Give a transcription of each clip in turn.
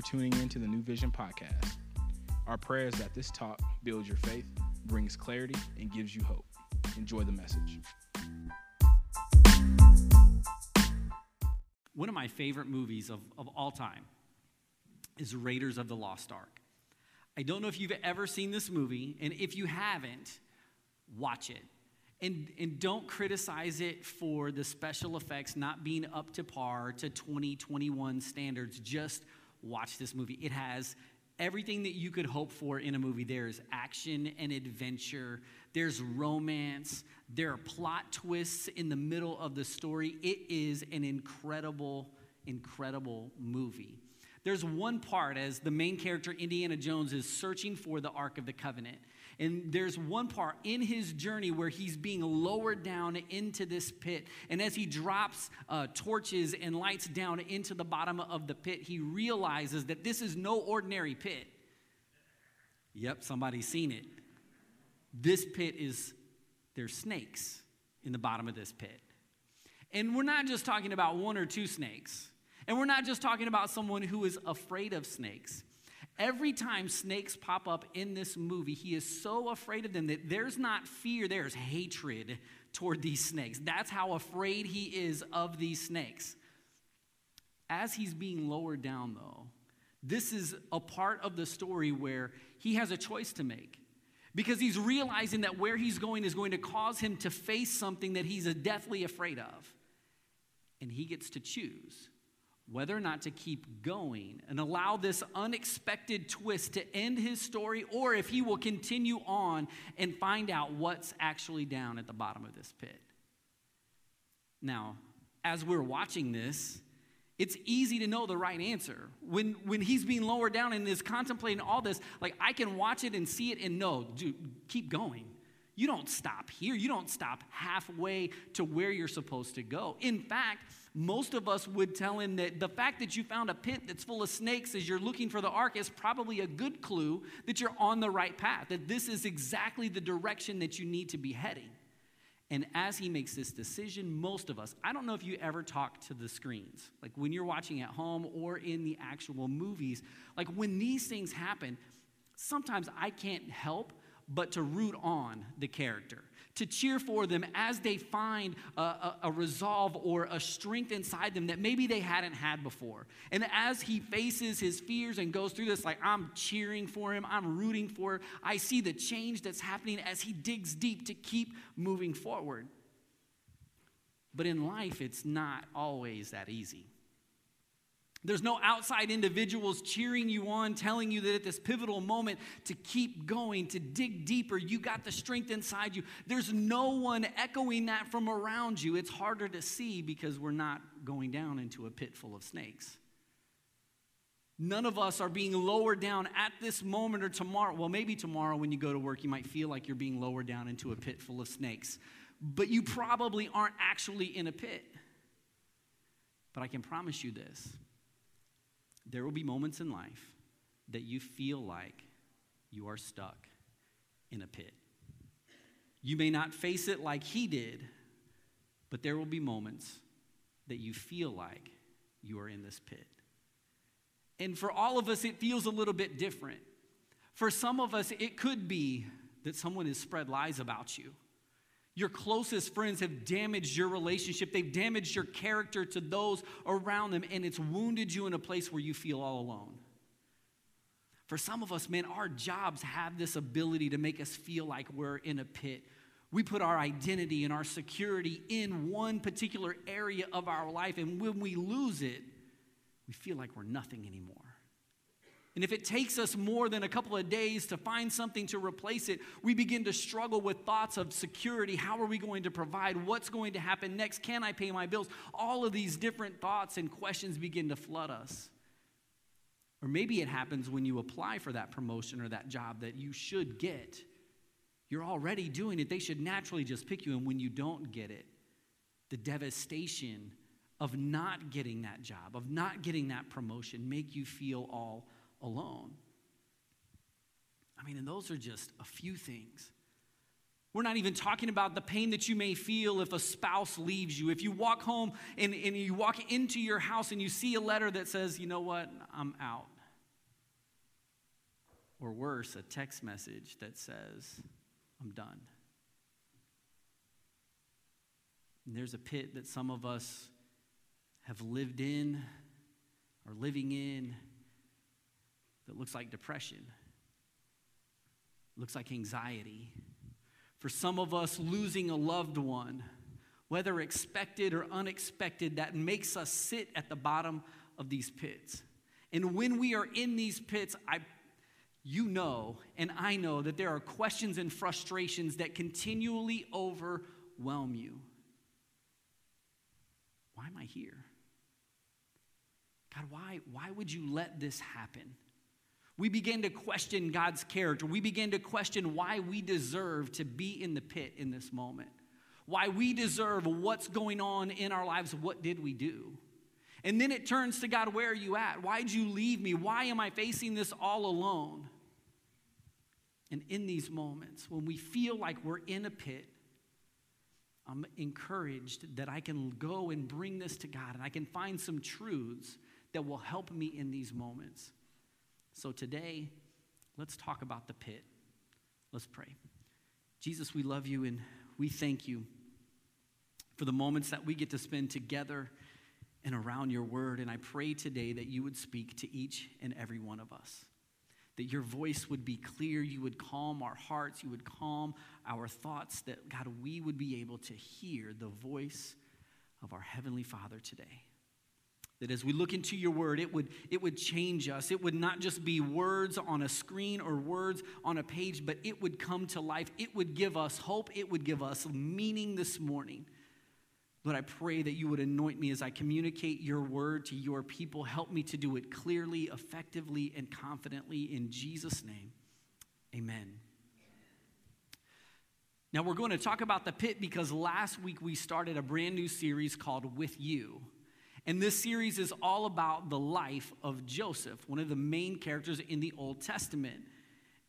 for tuning in to the New Vision podcast. Our prayer is that this talk builds your faith, brings clarity, and gives you hope. Enjoy the message. One of my favorite movies of, of all time is Raiders of the Lost Ark. I don't know if you've ever seen this movie, and if you haven't, watch it. And, and don't criticize it for the special effects not being up to par to 2021 standards. Just watch this movie. It has everything that you could hope for in a movie. There's action and adventure, there's romance, there are plot twists in the middle of the story. It is an incredible, incredible movie. There's one part as the main character, Indiana Jones, is searching for the Ark of the Covenant. And there's one part in his journey where he's being lowered down into this pit. And as he drops uh, torches and lights down into the bottom of the pit, he realizes that this is no ordinary pit. Yep, somebody's seen it. This pit is, there's snakes in the bottom of this pit. And we're not just talking about one or two snakes. And we're not just talking about someone who is afraid of snakes. Every time snakes pop up in this movie, he is so afraid of them that there's not fear, there's hatred toward these snakes. That's how afraid he is of these snakes. As he's being lowered down, though, this is a part of the story where he has a choice to make because he's realizing that where he's going is going to cause him to face something that he's deathly afraid of. And he gets to choose whether or not to keep going and allow this unexpected twist to end his story, or if he will continue on and find out what's actually down at the bottom of this pit. Now, as we're watching this, it's easy to know the right answer. When, when he's being lowered down and is contemplating all this, like I can watch it and see it and know, dude, keep going. You don't stop here. You don't stop halfway to where you're supposed to go. In fact, most of us would tell him that the fact that you found a pit that's full of snakes as you're looking for the ark is probably a good clue that you're on the right path, that this is exactly the direction that you need to be heading. And as he makes this decision, most of us, I don't know if you ever talk to the screens, like when you're watching at home or in the actual movies, like when these things happen, sometimes I can't help but to root on the character to cheer for them as they find a, a, a, resolve or a strength inside them that maybe they hadn't had before. And as he faces his fears and goes through this, like I'm cheering for him, I'm rooting for him, I see the change that's happening as he digs deep to keep moving forward. But in life, it's not always that easy. There's no outside individuals cheering you on, telling you that at this pivotal moment to keep going, to dig deeper, you got the strength inside you. There's no one echoing that from around you. It's harder to see because we're not going down into a pit full of snakes. None of us are being lowered down at this moment or tomorrow. Well, maybe tomorrow when you go to work, you might feel like you're being lowered down into a pit full of snakes, but you probably aren't actually in a pit. But I can promise you this there will be moments in life that you feel like you are stuck in a pit. You may not face it like he did, but there will be moments that you feel like you are in this pit. And for all of us, it feels a little bit different. For some of us, it could be that someone has spread lies about you. Your closest friends have damaged your relationship. They've damaged your character to those around them, and it's wounded you in a place where you feel all alone. For some of us, man, our jobs have this ability to make us feel like we're in a pit. We put our identity and our security in one particular area of our life, and when we lose it, we feel like we're nothing anymore. And if it takes us more than a couple of days to find something to replace it, we begin to struggle with thoughts of security. How are we going to provide? What's going to happen next? Can I pay my bills? All of these different thoughts and questions begin to flood us. Or maybe it happens when you apply for that promotion or that job that you should get. You're already doing it. They should naturally just pick you. And when you don't get it, the devastation of not getting that job, of not getting that promotion, make you feel all alone. I mean, and those are just a few things. We're not even talking about the pain that you may feel if a spouse leaves you. If you walk home and, and you walk into your house and you see a letter that says, you know what, I'm out. or worse, a text message that says, I'm done. And there's a pit that some of us have lived in or living in that looks like depression, looks like anxiety. For some of us, losing a loved one, whether expected or unexpected, that makes us sit at the bottom of these pits. And when we are in these pits, I you know and I know that there are questions and frustrations that continually overwhelm you. Why am I here? God, why, why would you let this happen? We begin to question God's character. We begin to question why we deserve to be in the pit in this moment, why we deserve what's going on in our lives. What did we do? And then it turns to God, where are you at? Why'd you leave me? Why am I facing this all alone? And in these moments, when we feel like we're in a pit, I'm encouraged that I can go and bring this to God and I can find some truths that will help me in these moments. So today, let's talk about the pit. Let's pray. Jesus, we love you and we thank you for the moments that we get to spend together and around your word. And I pray today that you would speak to each and every one of us that your voice would be clear, you would calm our hearts, you would calm our thoughts, that God, we would be able to hear the voice of our Heavenly Father today. That as we look into your word, it would, it would change us. It would not just be words on a screen or words on a page, but it would come to life. It would give us hope. It would give us meaning this morning. Lord, I pray that you would anoint me as I communicate your word to your people. Help me to do it clearly, effectively, and confidently in Jesus' name. Amen. Now, we're going to talk about the pit because last week we started a brand new series called With You. And this series is all about the life of Joseph, one of the main characters in the Old Testament.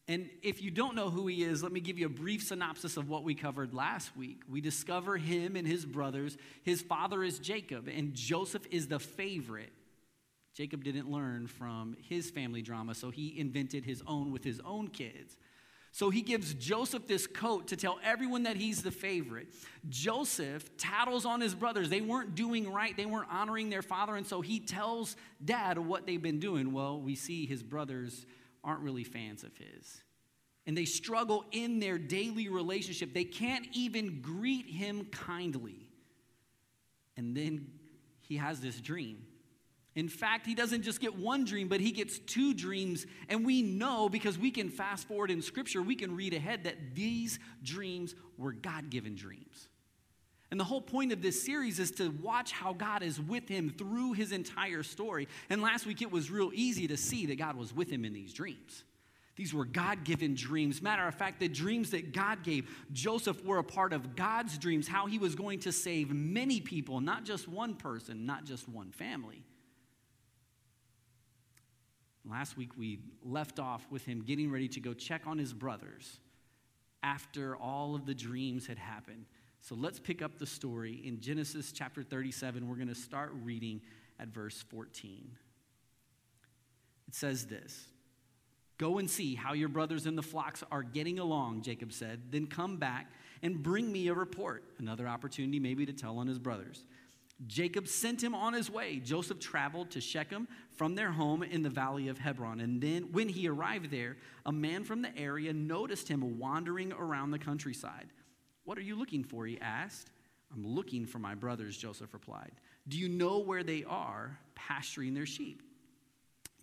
And if you don't know who he is, let me give you a brief synopsis of what we covered last week. We discover him and his brothers. His father is Jacob, and Joseph is the favorite. Jacob didn't learn from his family drama, so he invented his own with his own kids. So he gives Joseph this coat to tell everyone that he's the favorite. Joseph tattles on his brothers. They weren't doing right, they weren't honoring their father, and so he tells dad what they've been doing. Well, we see his brothers aren't really fans of his. And they struggle in their daily relationship. They can't even greet him kindly. And then he has this dream. In fact, he doesn't just get one dream, but he gets two dreams. And we know because we can fast forward in scripture, we can read ahead that these dreams were God given dreams. And the whole point of this series is to watch how God is with him through his entire story. And last week it was real easy to see that God was with him in these dreams. These were God given dreams. Matter of fact, the dreams that God gave Joseph were a part of God's dreams, how he was going to save many people, not just one person, not just one family. Last week we left off with him getting ready to go check on his brothers after all of the dreams had happened. So let's pick up the story in Genesis chapter 37. We're going to start reading at verse 14. It says this Go and see how your brothers in the flocks are getting along, Jacob said. Then come back and bring me a report. Another opportunity, maybe, to tell on his brothers. Jacob sent him on his way. Joseph traveled to Shechem from their home in the valley of Hebron. And then, when he arrived there, a man from the area noticed him wandering around the countryside. What are you looking for? He asked. I'm looking for my brothers, Joseph replied. Do you know where they are pasturing their sheep?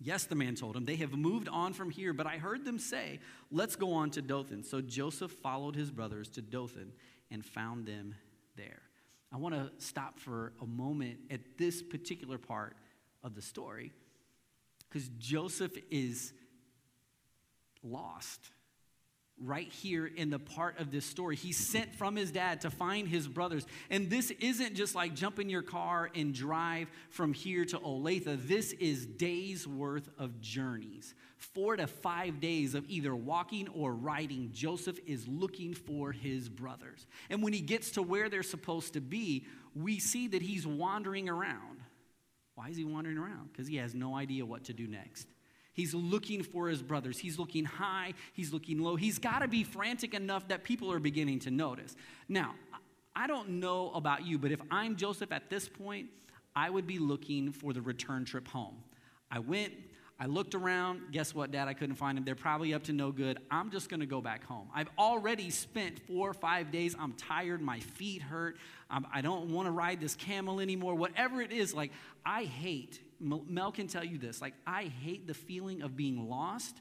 Yes, the man told him. They have moved on from here, but I heard them say, Let's go on to Dothan. So Joseph followed his brothers to Dothan and found them there. I want to stop for a moment at this particular part of the story because Joseph is lost right here in the part of this story. He's sent from his dad to find his brothers. And this isn't just like jump in your car and drive from here to Olathe. This is days worth of journeys. Four to five days of either walking or riding. Joseph is looking for his brothers. And when he gets to where they're supposed to be, we see that he's wandering around. Why is he wandering around? Because he has no idea what to do next. He's looking for his brothers. He's looking high, he's looking low. He's got to be frantic enough that people are beginning to notice. Now, I don't know about you, but if I'm Joseph at this point, I would be looking for the return trip home. I went, I looked around. Guess what, Dad? I couldn't find them. They're probably up to no good. I'm just going to go back home. I've already spent four or five days. I'm tired. My feet hurt. I'm, I do not want to ride this camel anymore. Whatever it is, like, I hate, Mel can tell you this, like, I hate the feeling of being lost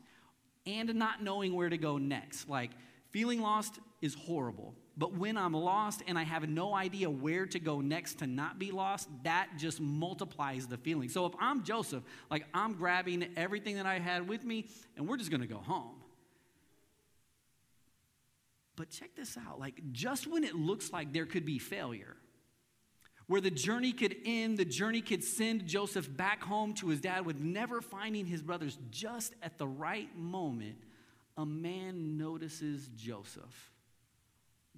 and not knowing where to go next. Like, feeling lost is horrible. But when I'm lost and I have no idea where to go next to not be lost, that just multiplies the feeling. So if I'm Joseph, like I'm grabbing everything that I had with me and we're just to go home. But check this out like just when it looks like there could be failure, where the journey could end, the journey could send Joseph back home to his dad with never finding his brothers, just at the right moment, a man notices Joseph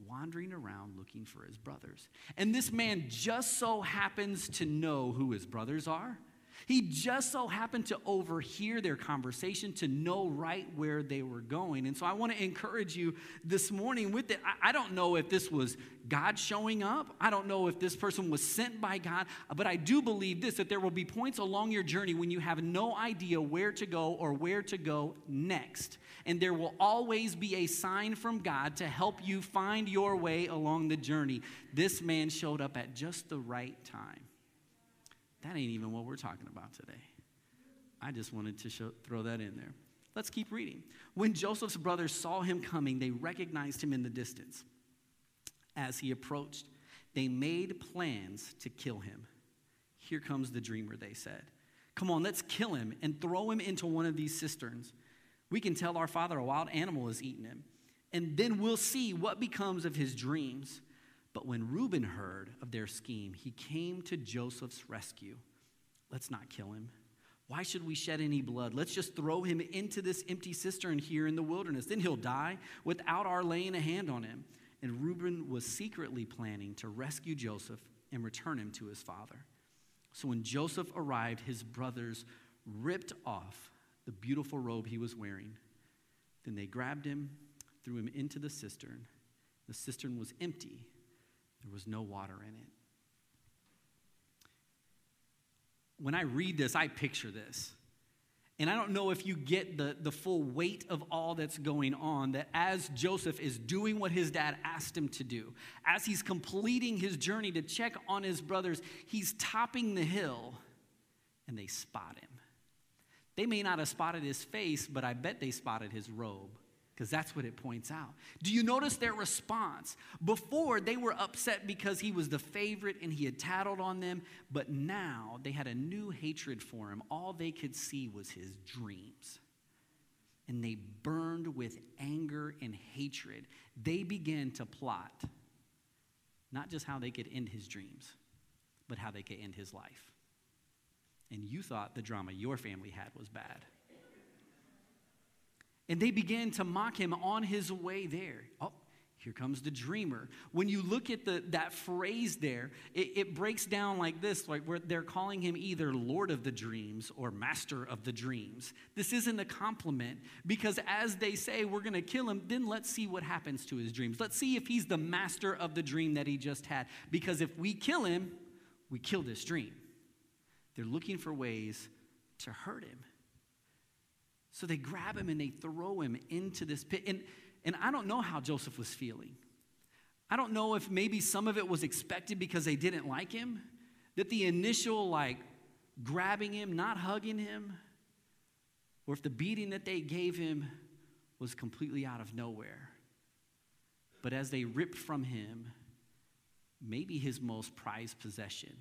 wandering around looking for his brothers. And this man just so happens to know who his brothers are. He just so happened to overhear their conversation to know right where they were going. And so I want to encourage you this morning with it. I, don't know if this was God showing up. I don't know if this person was sent by God, but I do believe this that there will be points along your journey when you have no idea where to go or where to go next. And there will always be a sign from God to help you find your way along the journey. This man showed up at just the right time. That ain't even what we're talking about today. I just wanted to show, throw that in there. Let's keep reading. When Joseph's brothers saw him coming, they recognized him in the distance. As he approached, they made plans to kill him. Here comes the dreamer, they said. Come on, let's kill him and throw him into one of these cisterns. We can tell our father a wild animal has eaten him, and then we'll see what becomes of his dreams. But when Reuben heard of their scheme, he came to Joseph's rescue. Let's not kill him. Why should we shed any blood? Let's just throw him into this empty cistern here in the wilderness. Then he'll die without our laying a hand on him. And Reuben was secretly planning to rescue Joseph and return him to his father. So when Joseph arrived, his brothers ripped off the beautiful robe he was wearing. Then they grabbed him, threw him into the cistern. The cistern was empty there was no water in it. When I read this, I picture this. And I don't know if you get the, the full weight of all that's going on, that as Joseph is doing what his dad asked him to do, as he's completing his journey to check on his brothers, he's topping the hill and they spot him. They may not have spotted his face, but I bet they spotted his robe because that's what it points out. Do you notice their response? Before, they were upset because he was the favorite and he had tattled on them, but now they had a new hatred for him. All they could see was his dreams. And they burned with anger and hatred. They began to plot not just how they could end his dreams, but how they could end his life. And you thought the drama your family had was bad. And they began to mock him on his way there. Oh, here comes the dreamer. When you look at the, that phrase there, it, it, breaks down like this like where they're calling him either Lord of the dreams or Master of the dreams. This isn't a compliment because as they say, we're going to kill him, then let's see what happens to his dreams. Let's see if he's the master of the dream that he just had. Because if we kill him, we kill this dream. They're looking for ways to hurt him. So they grab him and they throw him into this pit. And, and I don't know how Joseph was feeling. I don't know if maybe some of it was expected because they didn't like him, that the initial, like, grabbing him, not hugging him, or if the beating that they gave him was completely out of nowhere. But as they ripped from him, maybe his most prized possession,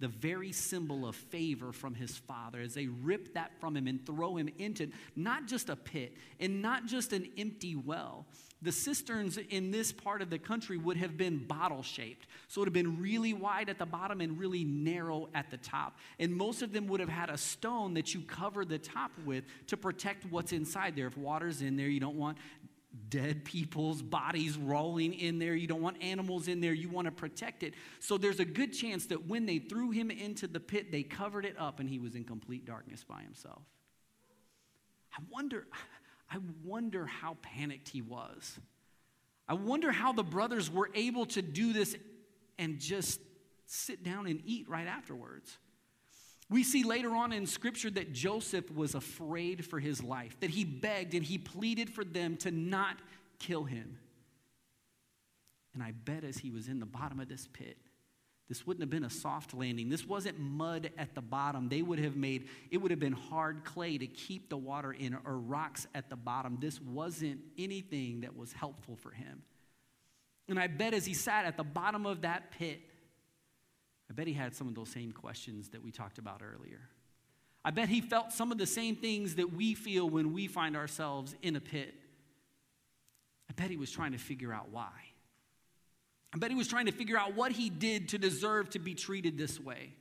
the very symbol of favor from his father as they rip that from him and throw him into not just a pit and not just an empty well. The cisterns in this part of the country would have been bottle shaped. So it would have been really wide at the bottom and really narrow at the top. And most of them would have had a stone that you cover the top with to protect what's inside there. If water's in there, you don't want dead people's bodies rolling in there. You don't want animals in there. You want to protect it. So there's a good chance that when they threw him into the pit, they covered it up and he was in complete darkness by himself. I wonder, I wonder how panicked he was. I wonder how the brothers were able to do this and just sit down and eat right afterwards. We see later on in scripture that Joseph was afraid for his life, that he begged and he pleaded for them to not kill him. And I bet as he was in the bottom of this pit, this wouldn't have been a soft landing. This wasn't mud at the bottom. They would have made, it would have been hard clay to keep the water in or rocks at the bottom. This wasn't anything that was helpful for him. And I bet as he sat at the bottom of that pit, I bet he had some of those same questions that we talked about earlier. I bet he felt some of the same things that we feel when we find ourselves in a pit. I bet he was trying to figure out why. I bet he was trying to figure out what he did to deserve to be treated this way.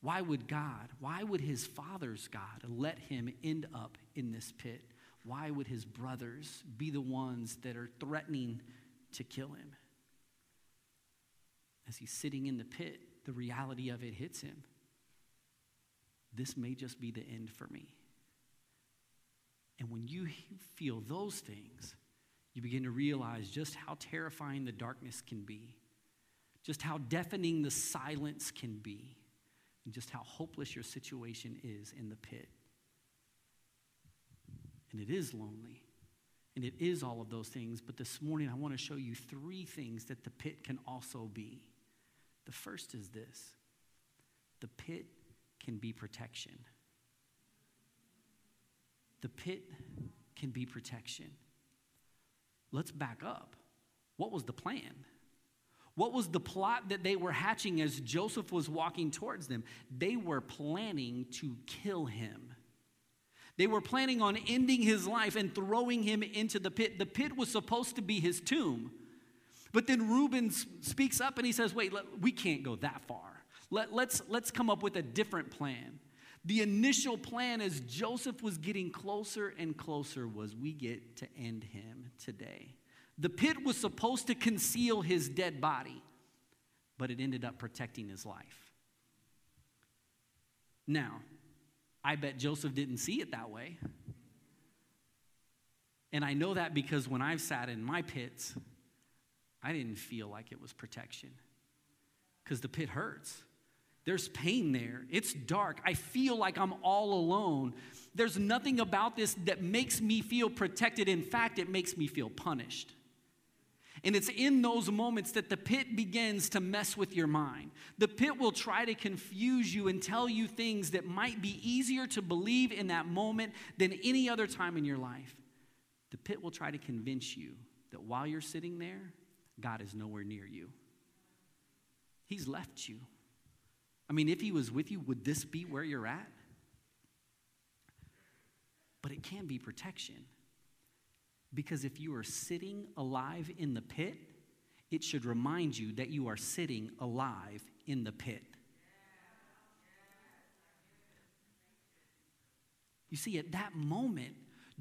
Why would God, why would his father's God let him end up in this pit? Why would his brothers be the ones that are threatening to kill him? As he's sitting in the pit, the reality of it hits him. This may just be the end for me. And when you feel those things, you begin to realize just how terrifying the darkness can be, just how deafening the silence can be, and just how hopeless your situation is in the pit. And it is lonely, and it is all of those things, but this morning I want to show you three things that the pit can also be. The first is this the pit can be protection. The pit can be protection. Let's back up. What was the plan? What was the plot that they were hatching as Joseph was walking towards them? They were planning to kill him. They were planning on ending his life and throwing him into the pit. The pit was supposed to be his tomb. But then Reuben speaks up and he says, Wait, let, we can't go that far. Let, let's, let's come up with a different plan. The initial plan, as Joseph was getting closer and closer, was we get to end him today. The pit was supposed to conceal his dead body, but it ended up protecting his life. Now, I bet Joseph didn't see it that way. And I know that because when I've sat in my pits, I didn't feel like it was protection because the pit hurts. There's pain there. It's dark. I feel like I'm all alone. There's nothing about this that makes me feel protected. In fact, it makes me feel punished. And it's in those moments that the pit begins to mess with your mind. The pit will try to confuse you and tell you things that might be easier to believe in that moment than any other time in your life. The pit will try to convince you that while you're sitting there, God is nowhere near you. He's left you. I mean, if he was with you, would this be where you're at? But it can be protection. Because if you are sitting alive in the pit, it should remind you that you are sitting alive in the pit. You see, at that moment,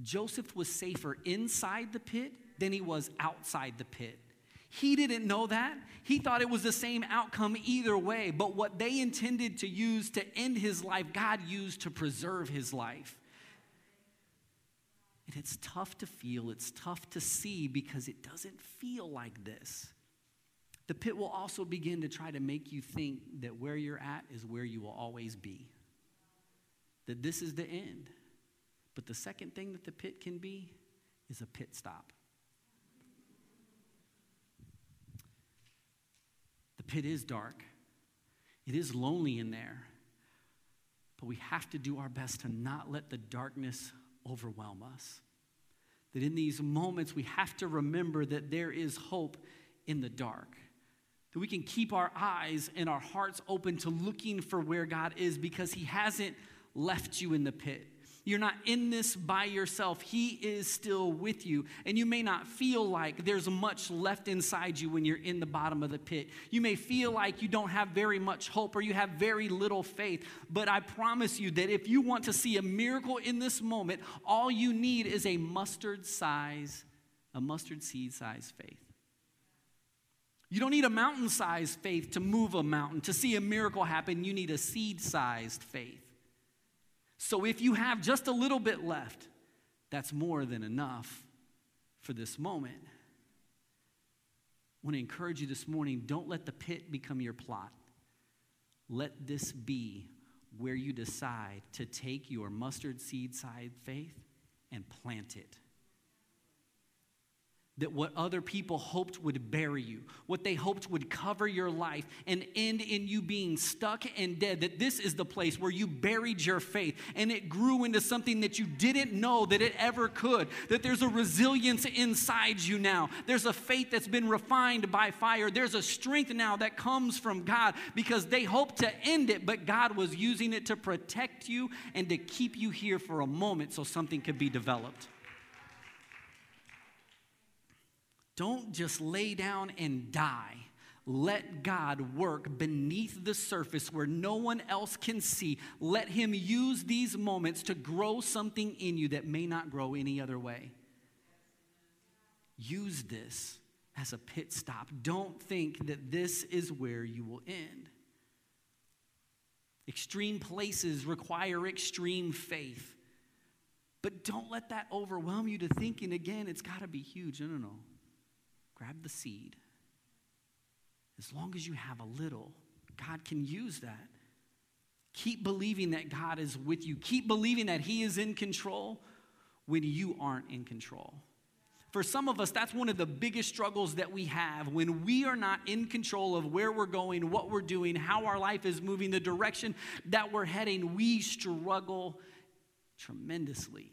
Joseph was safer inside the pit than he was outside the pit. He didn't know that. He thought it was the same outcome either way. But what they intended to use to end his life, God used to preserve his life. And it's tough to feel, it's tough to see because it doesn't feel like this. The pit will also begin to try to make you think that where you're at is where you will always be, that this is the end. But the second thing that the pit can be is a pit stop. Pit is dark, it is lonely in there. But we have to do our best to not let the darkness overwhelm us. That in these moments, we have to remember that there is hope in the dark. That we can keep our eyes and our hearts open to looking for where God is because He hasn't left you in the pit. You're not in this by yourself. He is still with you. And you may not feel like there's much left inside you when you're in the bottom of the pit. You may feel like you don't have very much hope or you have very little faith. But I promise you that if you want to see a miracle in this moment, all you need is a mustard size, a mustard seed size faith. You don't need a mountain sized faith to move a mountain. To see a miracle happen, you need a seed sized faith. So if you have just a little bit left, that's more than enough for this moment. I want to encourage you this morning don't let the pit become your plot. Let this be where you decide to take your mustard seed side faith and plant it that what other people hoped would bury you, what they hoped would cover your life and end in you being stuck and dead, that this is the place where you buried your faith and it grew into something that you didn't know that it ever could, that there's a resilience inside you now. There's a faith that's been refined by fire. There's a strength now that comes from God because they hoped to end it, but God was using it to protect you and to keep you here for a moment so something could be developed. Don't just lay down and die. Let God work beneath the surface where no one else can see. Let Him use these moments to grow something in you that may not grow any other way. Use this as a pit stop. Don't think that this is where you will end. Extreme places require extreme faith. But don't let that overwhelm you to thinking again, it's got to be huge. No, no, no grab the seed. As long as you have a little, God can use that. Keep believing that God is with you. Keep believing that He is in control when you aren't in control. For some of us, that's one of the biggest struggles that we have when we are not in control of where we're going, what we're doing, how our life is moving, the direction that we're heading. We struggle tremendously.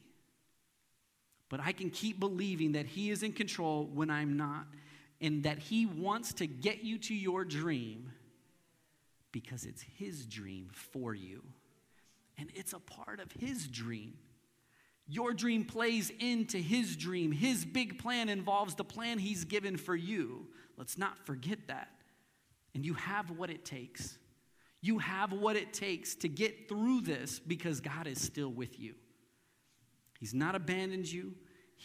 But I can keep believing that He is in control when I'm not, and that He wants to get you to your dream because it's His dream for you. And it's a part of His dream. Your dream plays into His dream. His big plan involves the plan He's given for you. Let's not forget that. And you have what it takes. You have what it takes to get through this because God is still with you. He's not abandoned you.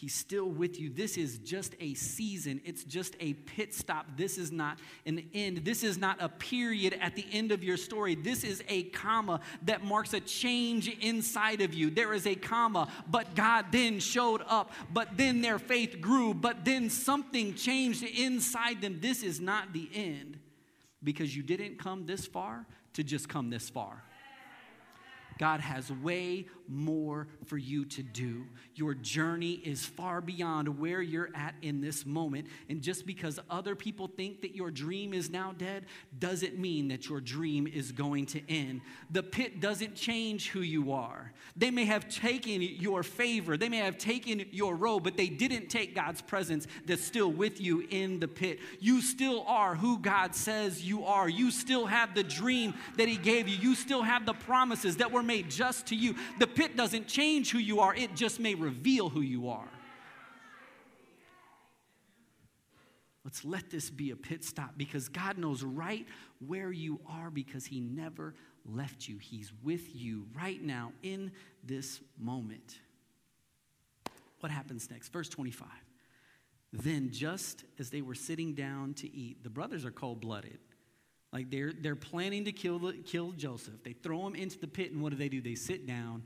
He's still with you. This is just a season. It's just a pit stop. This is not an end. This is not a period at the end of your story. This is a comma that marks a change inside of you. There is a comma, but God then showed up, but then their faith grew, but then something changed inside them. This is not the end because you didn't come this far to just come this far. God has way more for you to do. Your journey is far beyond where you're at in this moment. And just because other people think that your dream is now dead doesn't mean that your dream is going to end. The pit doesn't change who you are. They may have taken your favor, they may have taken your robe, but they didn't take God's presence that's still with you in the pit. You still are who God says you are. You still have the dream that He gave you. You still have the promises that were made just to you. The pit doesn't change who you are, it just may reveal who you are. Let's let this be a pit stop because God knows right where you are because He never left you. He's with you right now in this moment. What happens next? Verse 25. Then, just as they were sitting down to eat, the brothers are cold blooded. Like they're, they're planning to kill, kill Joseph. They throw him into the pit, and what do they do? They sit down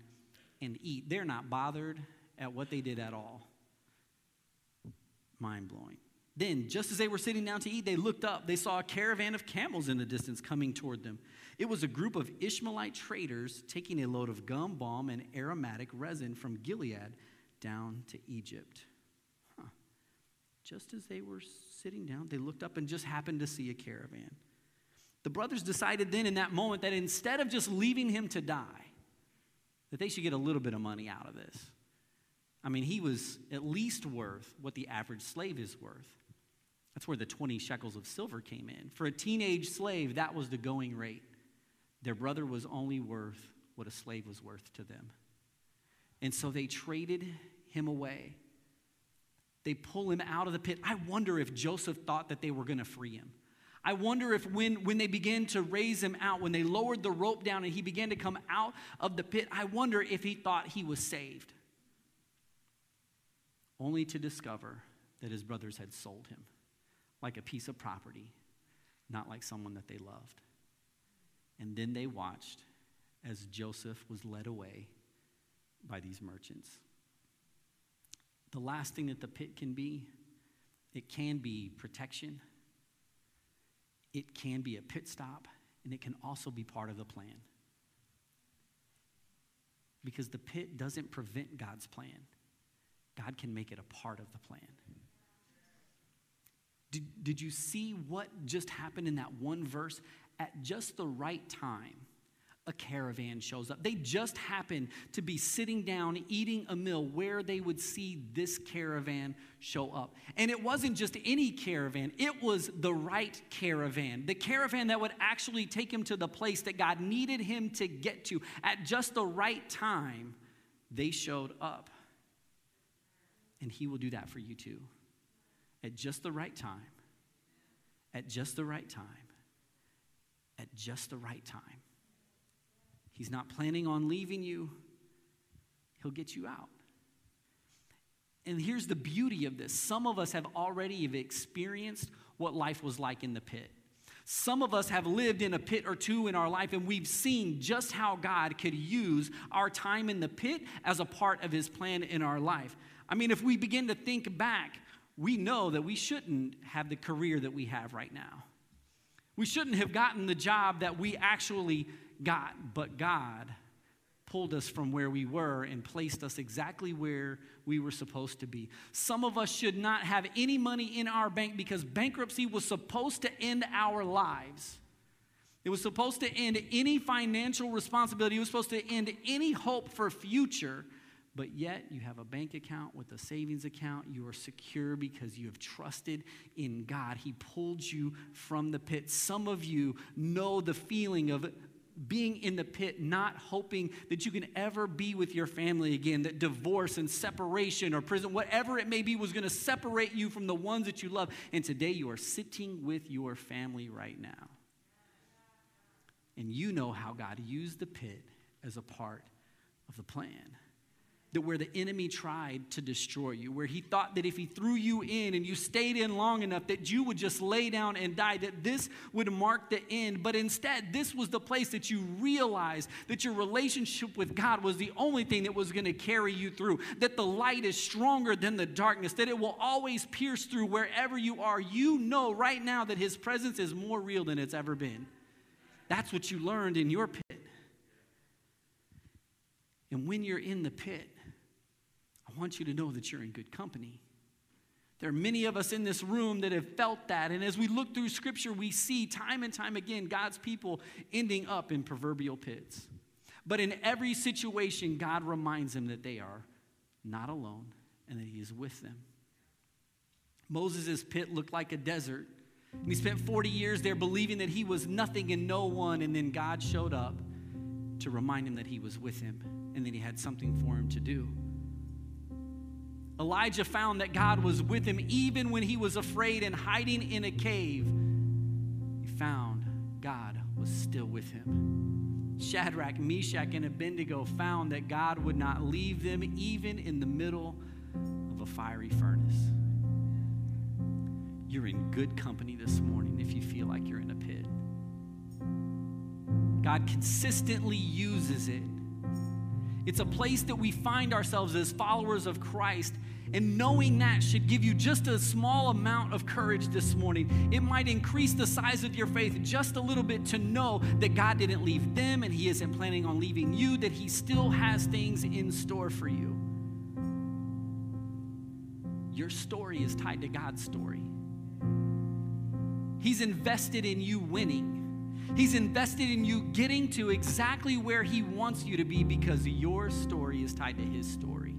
and eat. They're not bothered at what they did at all. Mind blowing. Then, just as they were sitting down to eat, they looked up. They saw a caravan of camels in the distance coming toward them. It was a group of Ishmaelite traders taking a load of gum balm and aromatic resin from Gilead down to Egypt. Huh. Just as they were sitting down, they looked up and just happened to see a caravan. The brothers decided then in that moment that instead of just leaving him to die, that they should get a little bit of money out of this. I mean, he was at least worth what the average slave is worth. That's where the 20 shekels of silver came in. For a teenage slave, that was the going rate. Their brother was only worth what a slave was worth to them. And so they traded him away. They pull him out of the pit. I wonder if Joseph thought that they were going to free him. I wonder if when, when they began to raise him out, when they lowered the rope down and he began to come out of the pit, I wonder if he thought he was saved. Only to discover that his brothers had sold him like a piece of property, not like someone that they loved. And then they watched as Joseph was led away by these merchants. The last thing that the pit can be, it can be protection, it can be a pit stop, and it can also be part of the plan. Because the pit doesn't prevent God's plan, God can make it a part of the plan. Did, did you see what just happened in that one verse? At just the right time, a caravan shows up. They just happened to be sitting down eating a meal where they would see this caravan show up. And it wasn't just any caravan, it was the right caravan. The caravan that would actually take him to the place that God needed him to get to at just the right time. They showed up. And he will do that for you too. At just the right time. At just the right time. At just the right time. He's not planning on leaving you, He'll get you out. And here's the beauty of this some of us have already experienced what life was like in the pit. Some of us have lived in a pit or two in our life, and we've seen just how God could use our time in the pit as a part of His plan in our life. I mean, if we begin to think back, we know that we shouldn't have the career that we have right now. We shouldn't have gotten the job that we actually got, but God pulled us from where we were and placed us exactly where we were supposed to be. Some of us should not have any money in our bank because bankruptcy was supposed to end our lives. It was supposed to end any financial responsibility. It was supposed to end any hope for future. But yet, you have a bank account with a savings account. You are secure because you have trusted in God. He pulled you from the pit. Some of you know the feeling of being in the pit, not hoping that you can ever be with your family again, that divorce and separation or prison, whatever it may be, was going to separate you from the ones that you love. And today you are sitting with your family right now. And you know how God used the pit as a part of the plan that where the enemy tried to destroy you, where he thought that if he threw you in and you stayed in long enough that you would just lay down and die, that this would mark the end. But instead, this was the place that you realized that your relationship with God was the only thing that was going to carry you through, that the light is stronger than the darkness, that it will always pierce through wherever you are. You know right now that his presence is more real than it's ever been. That's what you learned in your pit. And when you're in the pit, I want you to know that you're in good company. There are many of us in this room that have felt that. And as we look through scripture, we see time and time again God's people ending up in proverbial pits. But in every situation, God reminds them that they are not alone and that He is with them. Moses' pit looked like a desert. And he spent 40 years there believing that he was nothing and no one. And then God showed up to remind him that he was with him and that he had something for him to do. Elijah found that God was with him even when he was afraid and hiding in a cave. He found God was still with him. Shadrach, Meshach, and Abednego found that God would not leave them even in the middle of a fiery furnace. You're in good company this morning if you feel like you're in a pit. God consistently uses it it's a place that we find ourselves as followers of Christ. And knowing that should give you just a small amount of courage this morning. It might increase the size of your faith just a little bit to know that God didn't leave them and He isn't planning on leaving you, that He still has things in store for you. Your story is tied to God's story. He's invested in you winning. He's invested in you getting to exactly where He wants you to be because your story is tied to His story.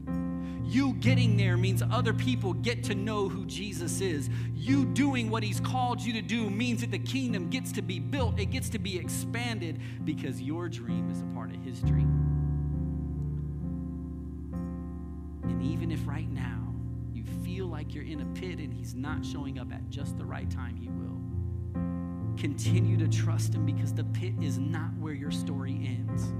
You getting there means other people get to know who Jesus is. You doing what He's called you to do means that the kingdom gets to be built, it gets to be expanded because your dream is a part of His dream. And even if right now you feel like you're in a pit and He's not showing up at just the right time, He will. Continue to trust Him because the pit is not where your story ends.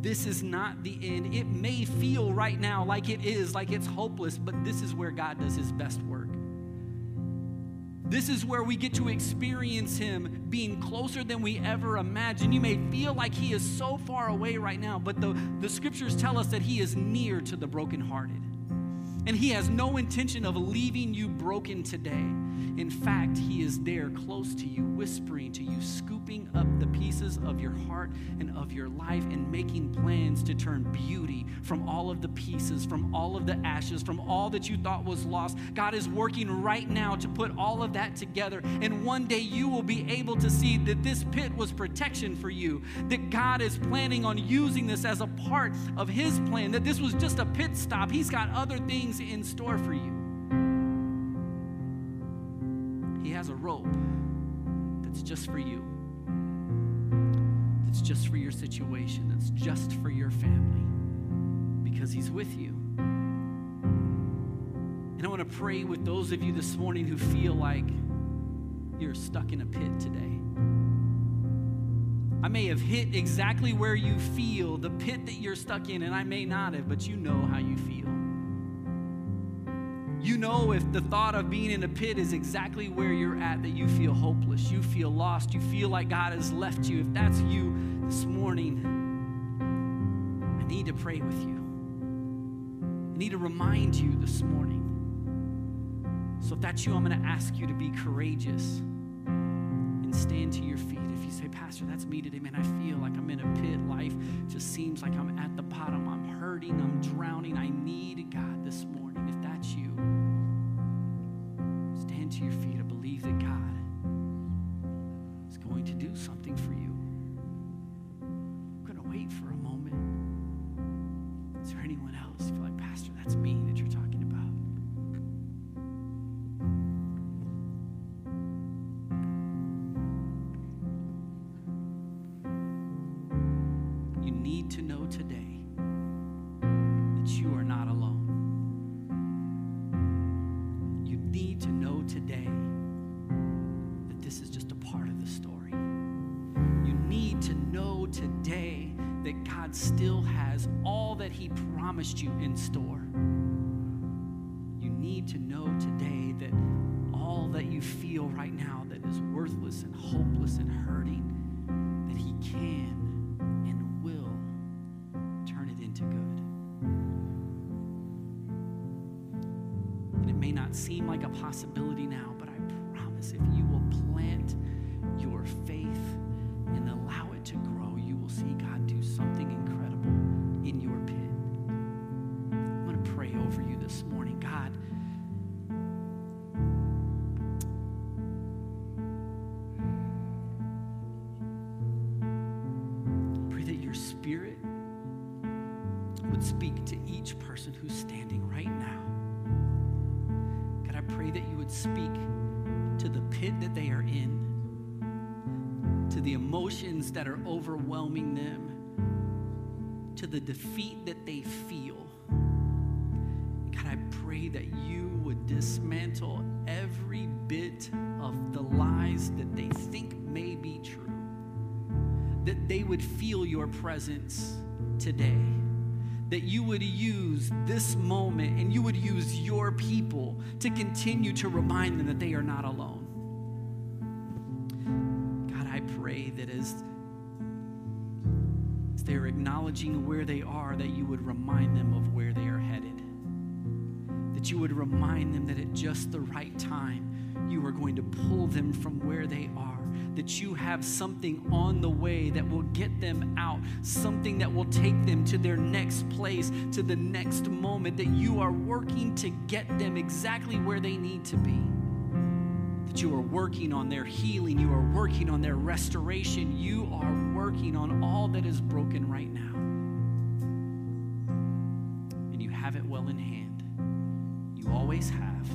This is not the end. It may feel right now like it is, like it's hopeless, but this is where God does His best work. This is where we get to experience Him being closer than we ever imagined. You may feel like He is so far away right now, but the, the scriptures tell us that He is near to the brokenhearted. And He has no intention of leaving you broken today. In fact, He is there close to you, whispering to you, scooping up the pieces of your heart and of your life, and making plans to turn beauty from all of the pieces, from all of the ashes, from all that you thought was lost. God is working right now to put all of that together. And one day you will be able to see that this pit was protection for you, that God is planning on using this as a part of His plan, that this was just a pit stop. He's got other things in store for you. He has a rope that's just for you, that's just for your situation, that's just for your family, because He's with you. And I want to pray with those of you this morning who feel like you're stuck in a pit today. I may have hit exactly where you feel, the pit that you're stuck in, and I may not have, but you know how you feel. Know if the thought of being in a pit is exactly where you're at, that you feel hopeless, you feel lost, you feel like God has left you. If that's you this morning, I need to pray with you. I need to remind you this morning. So if that's you, I'm going to ask you to be courageous and stand to your feet. If you say, Pastor, that's me today, man, I feel like I'm in a pit. Life just seems like I'm at the bottom. I'm hurting. I'm drowning. I need God this morning. If that's you, promised you in store. You need to know today that all that you feel right now that is worthless and hopeless and hurting, that He can and will turn it into good. And it may not seem like a possibility now, but I promise if you will plant your faith and allow emotions that are overwhelming them, to the defeat that they feel. God, I pray that you would dismantle every bit of the lies that they think may be true, that they would feel your presence today that you would use this moment and you would use your people to continue to remind them that they are not alone. That as, as they're acknowledging where they are, that you would remind them of where they are headed. That you would remind them that at just the right time, you are going to pull them from where they are that you have something on the way that will get them out, something that will take them to their next place, to the next moment, that you are working to get them exactly where they need to be. That you are working on their healing, you are working on their restoration, you are working on all that is broken right now. And you have it well in hand. You always have,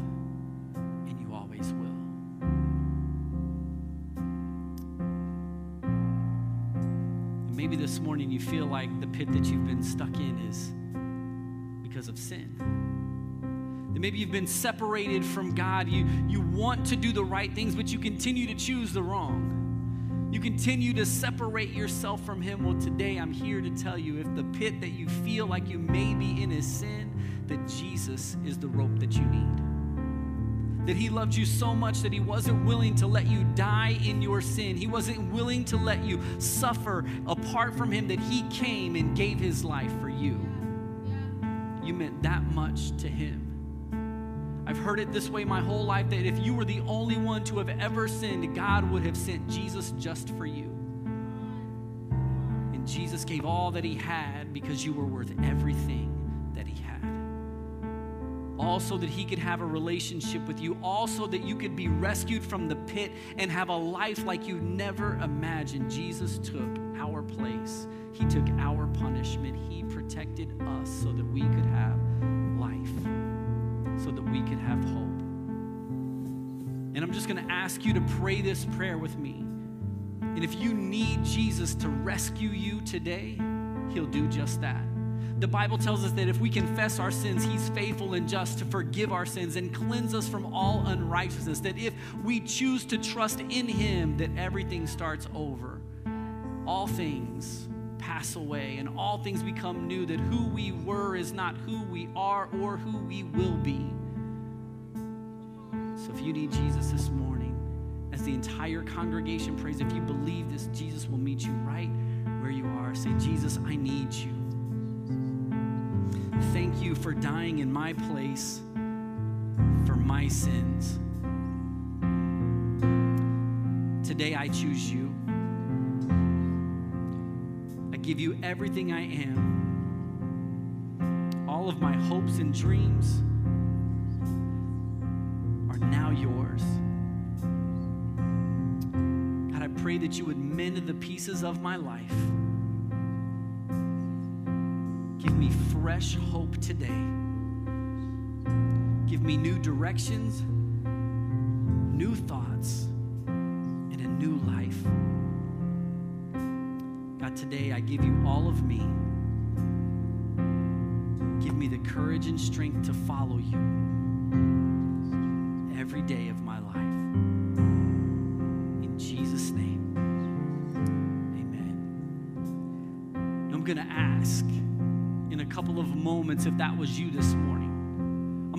and you always will. maybe this morning you feel like the pit that you've been stuck in is because of sin. Maybe you've been separated from God. You, you want to do the right things, but you continue to choose the wrong. You continue to separate yourself from Him. Well, today I'm here to tell you if the pit that you feel like you may be in is sin, that Jesus is the rope that you need that he loved you so much that he wasn't willing to let you die in your sin. He wasn't willing to let you suffer apart from him, that he came and gave his life for you. You meant that much to him. I've heard it this way my whole life that if you were the only one to have ever sinned, God would have sent Jesus just for you. And Jesus gave all that he had because you were worth everything that he had. Also, that he could have a relationship with you. Also, that you could be rescued from the pit and have a life like you never imagined. Jesus took our place, he took our punishment, he protected us so that we could have so that we could have hope. And I'm just going to ask you to pray this prayer with me. And if you need Jesus to rescue you today, he'll do just that. The Bible tells us that if we confess our sins, He's faithful and just to forgive our sins and cleanse us from all unrighteousness. That if we choose to trust in Him, that everything starts over. All things pass away and all things become new, that who we were is not who we are or who we will be. So if you need Jesus this morning, as the entire congregation prays, if you believe this, Jesus will meet you right where you are. Say, Jesus, I need you thank you for dying in my place for my sins. Today I choose you. Give you everything I am. All of my hopes and dreams are now yours. God, I pray that you would mend the pieces of my life. Give me fresh hope today. Give me new directions, new thoughts, and a new life. God, today I give you all of me. Give me the courage and strength to follow you every day of my life. In Jesus' name, amen. I'm going to ask in a couple of moments if that was you this morning.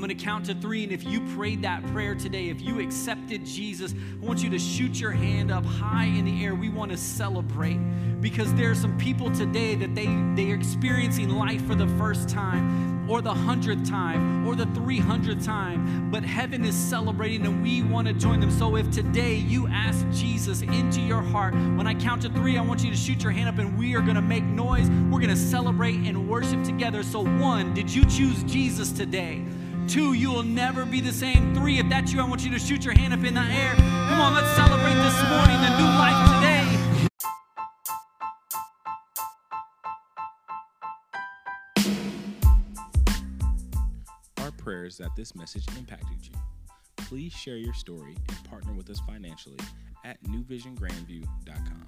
Going to count to three, and if you prayed that prayer today, if you accepted Jesus, I want you to shoot your hand up high in the air. We want to celebrate because there are some people today that they, they are experiencing life for the first time, or the hundredth time, or the 300th time, but heaven is celebrating and we want to join them. So if today you ask Jesus into your heart, when I count to three, I want you to shoot your hand up and we are going to make noise. We're going to celebrate and worship together. So, one, did you choose Jesus today? Two, you will never be the same. Three, if that's you, I want you to shoot your hand up in the air. Come on, let's celebrate this morning, the new life today. Our prayers that this message impacted you. Please share your story and partner with us financially at newvisiongrandview.com.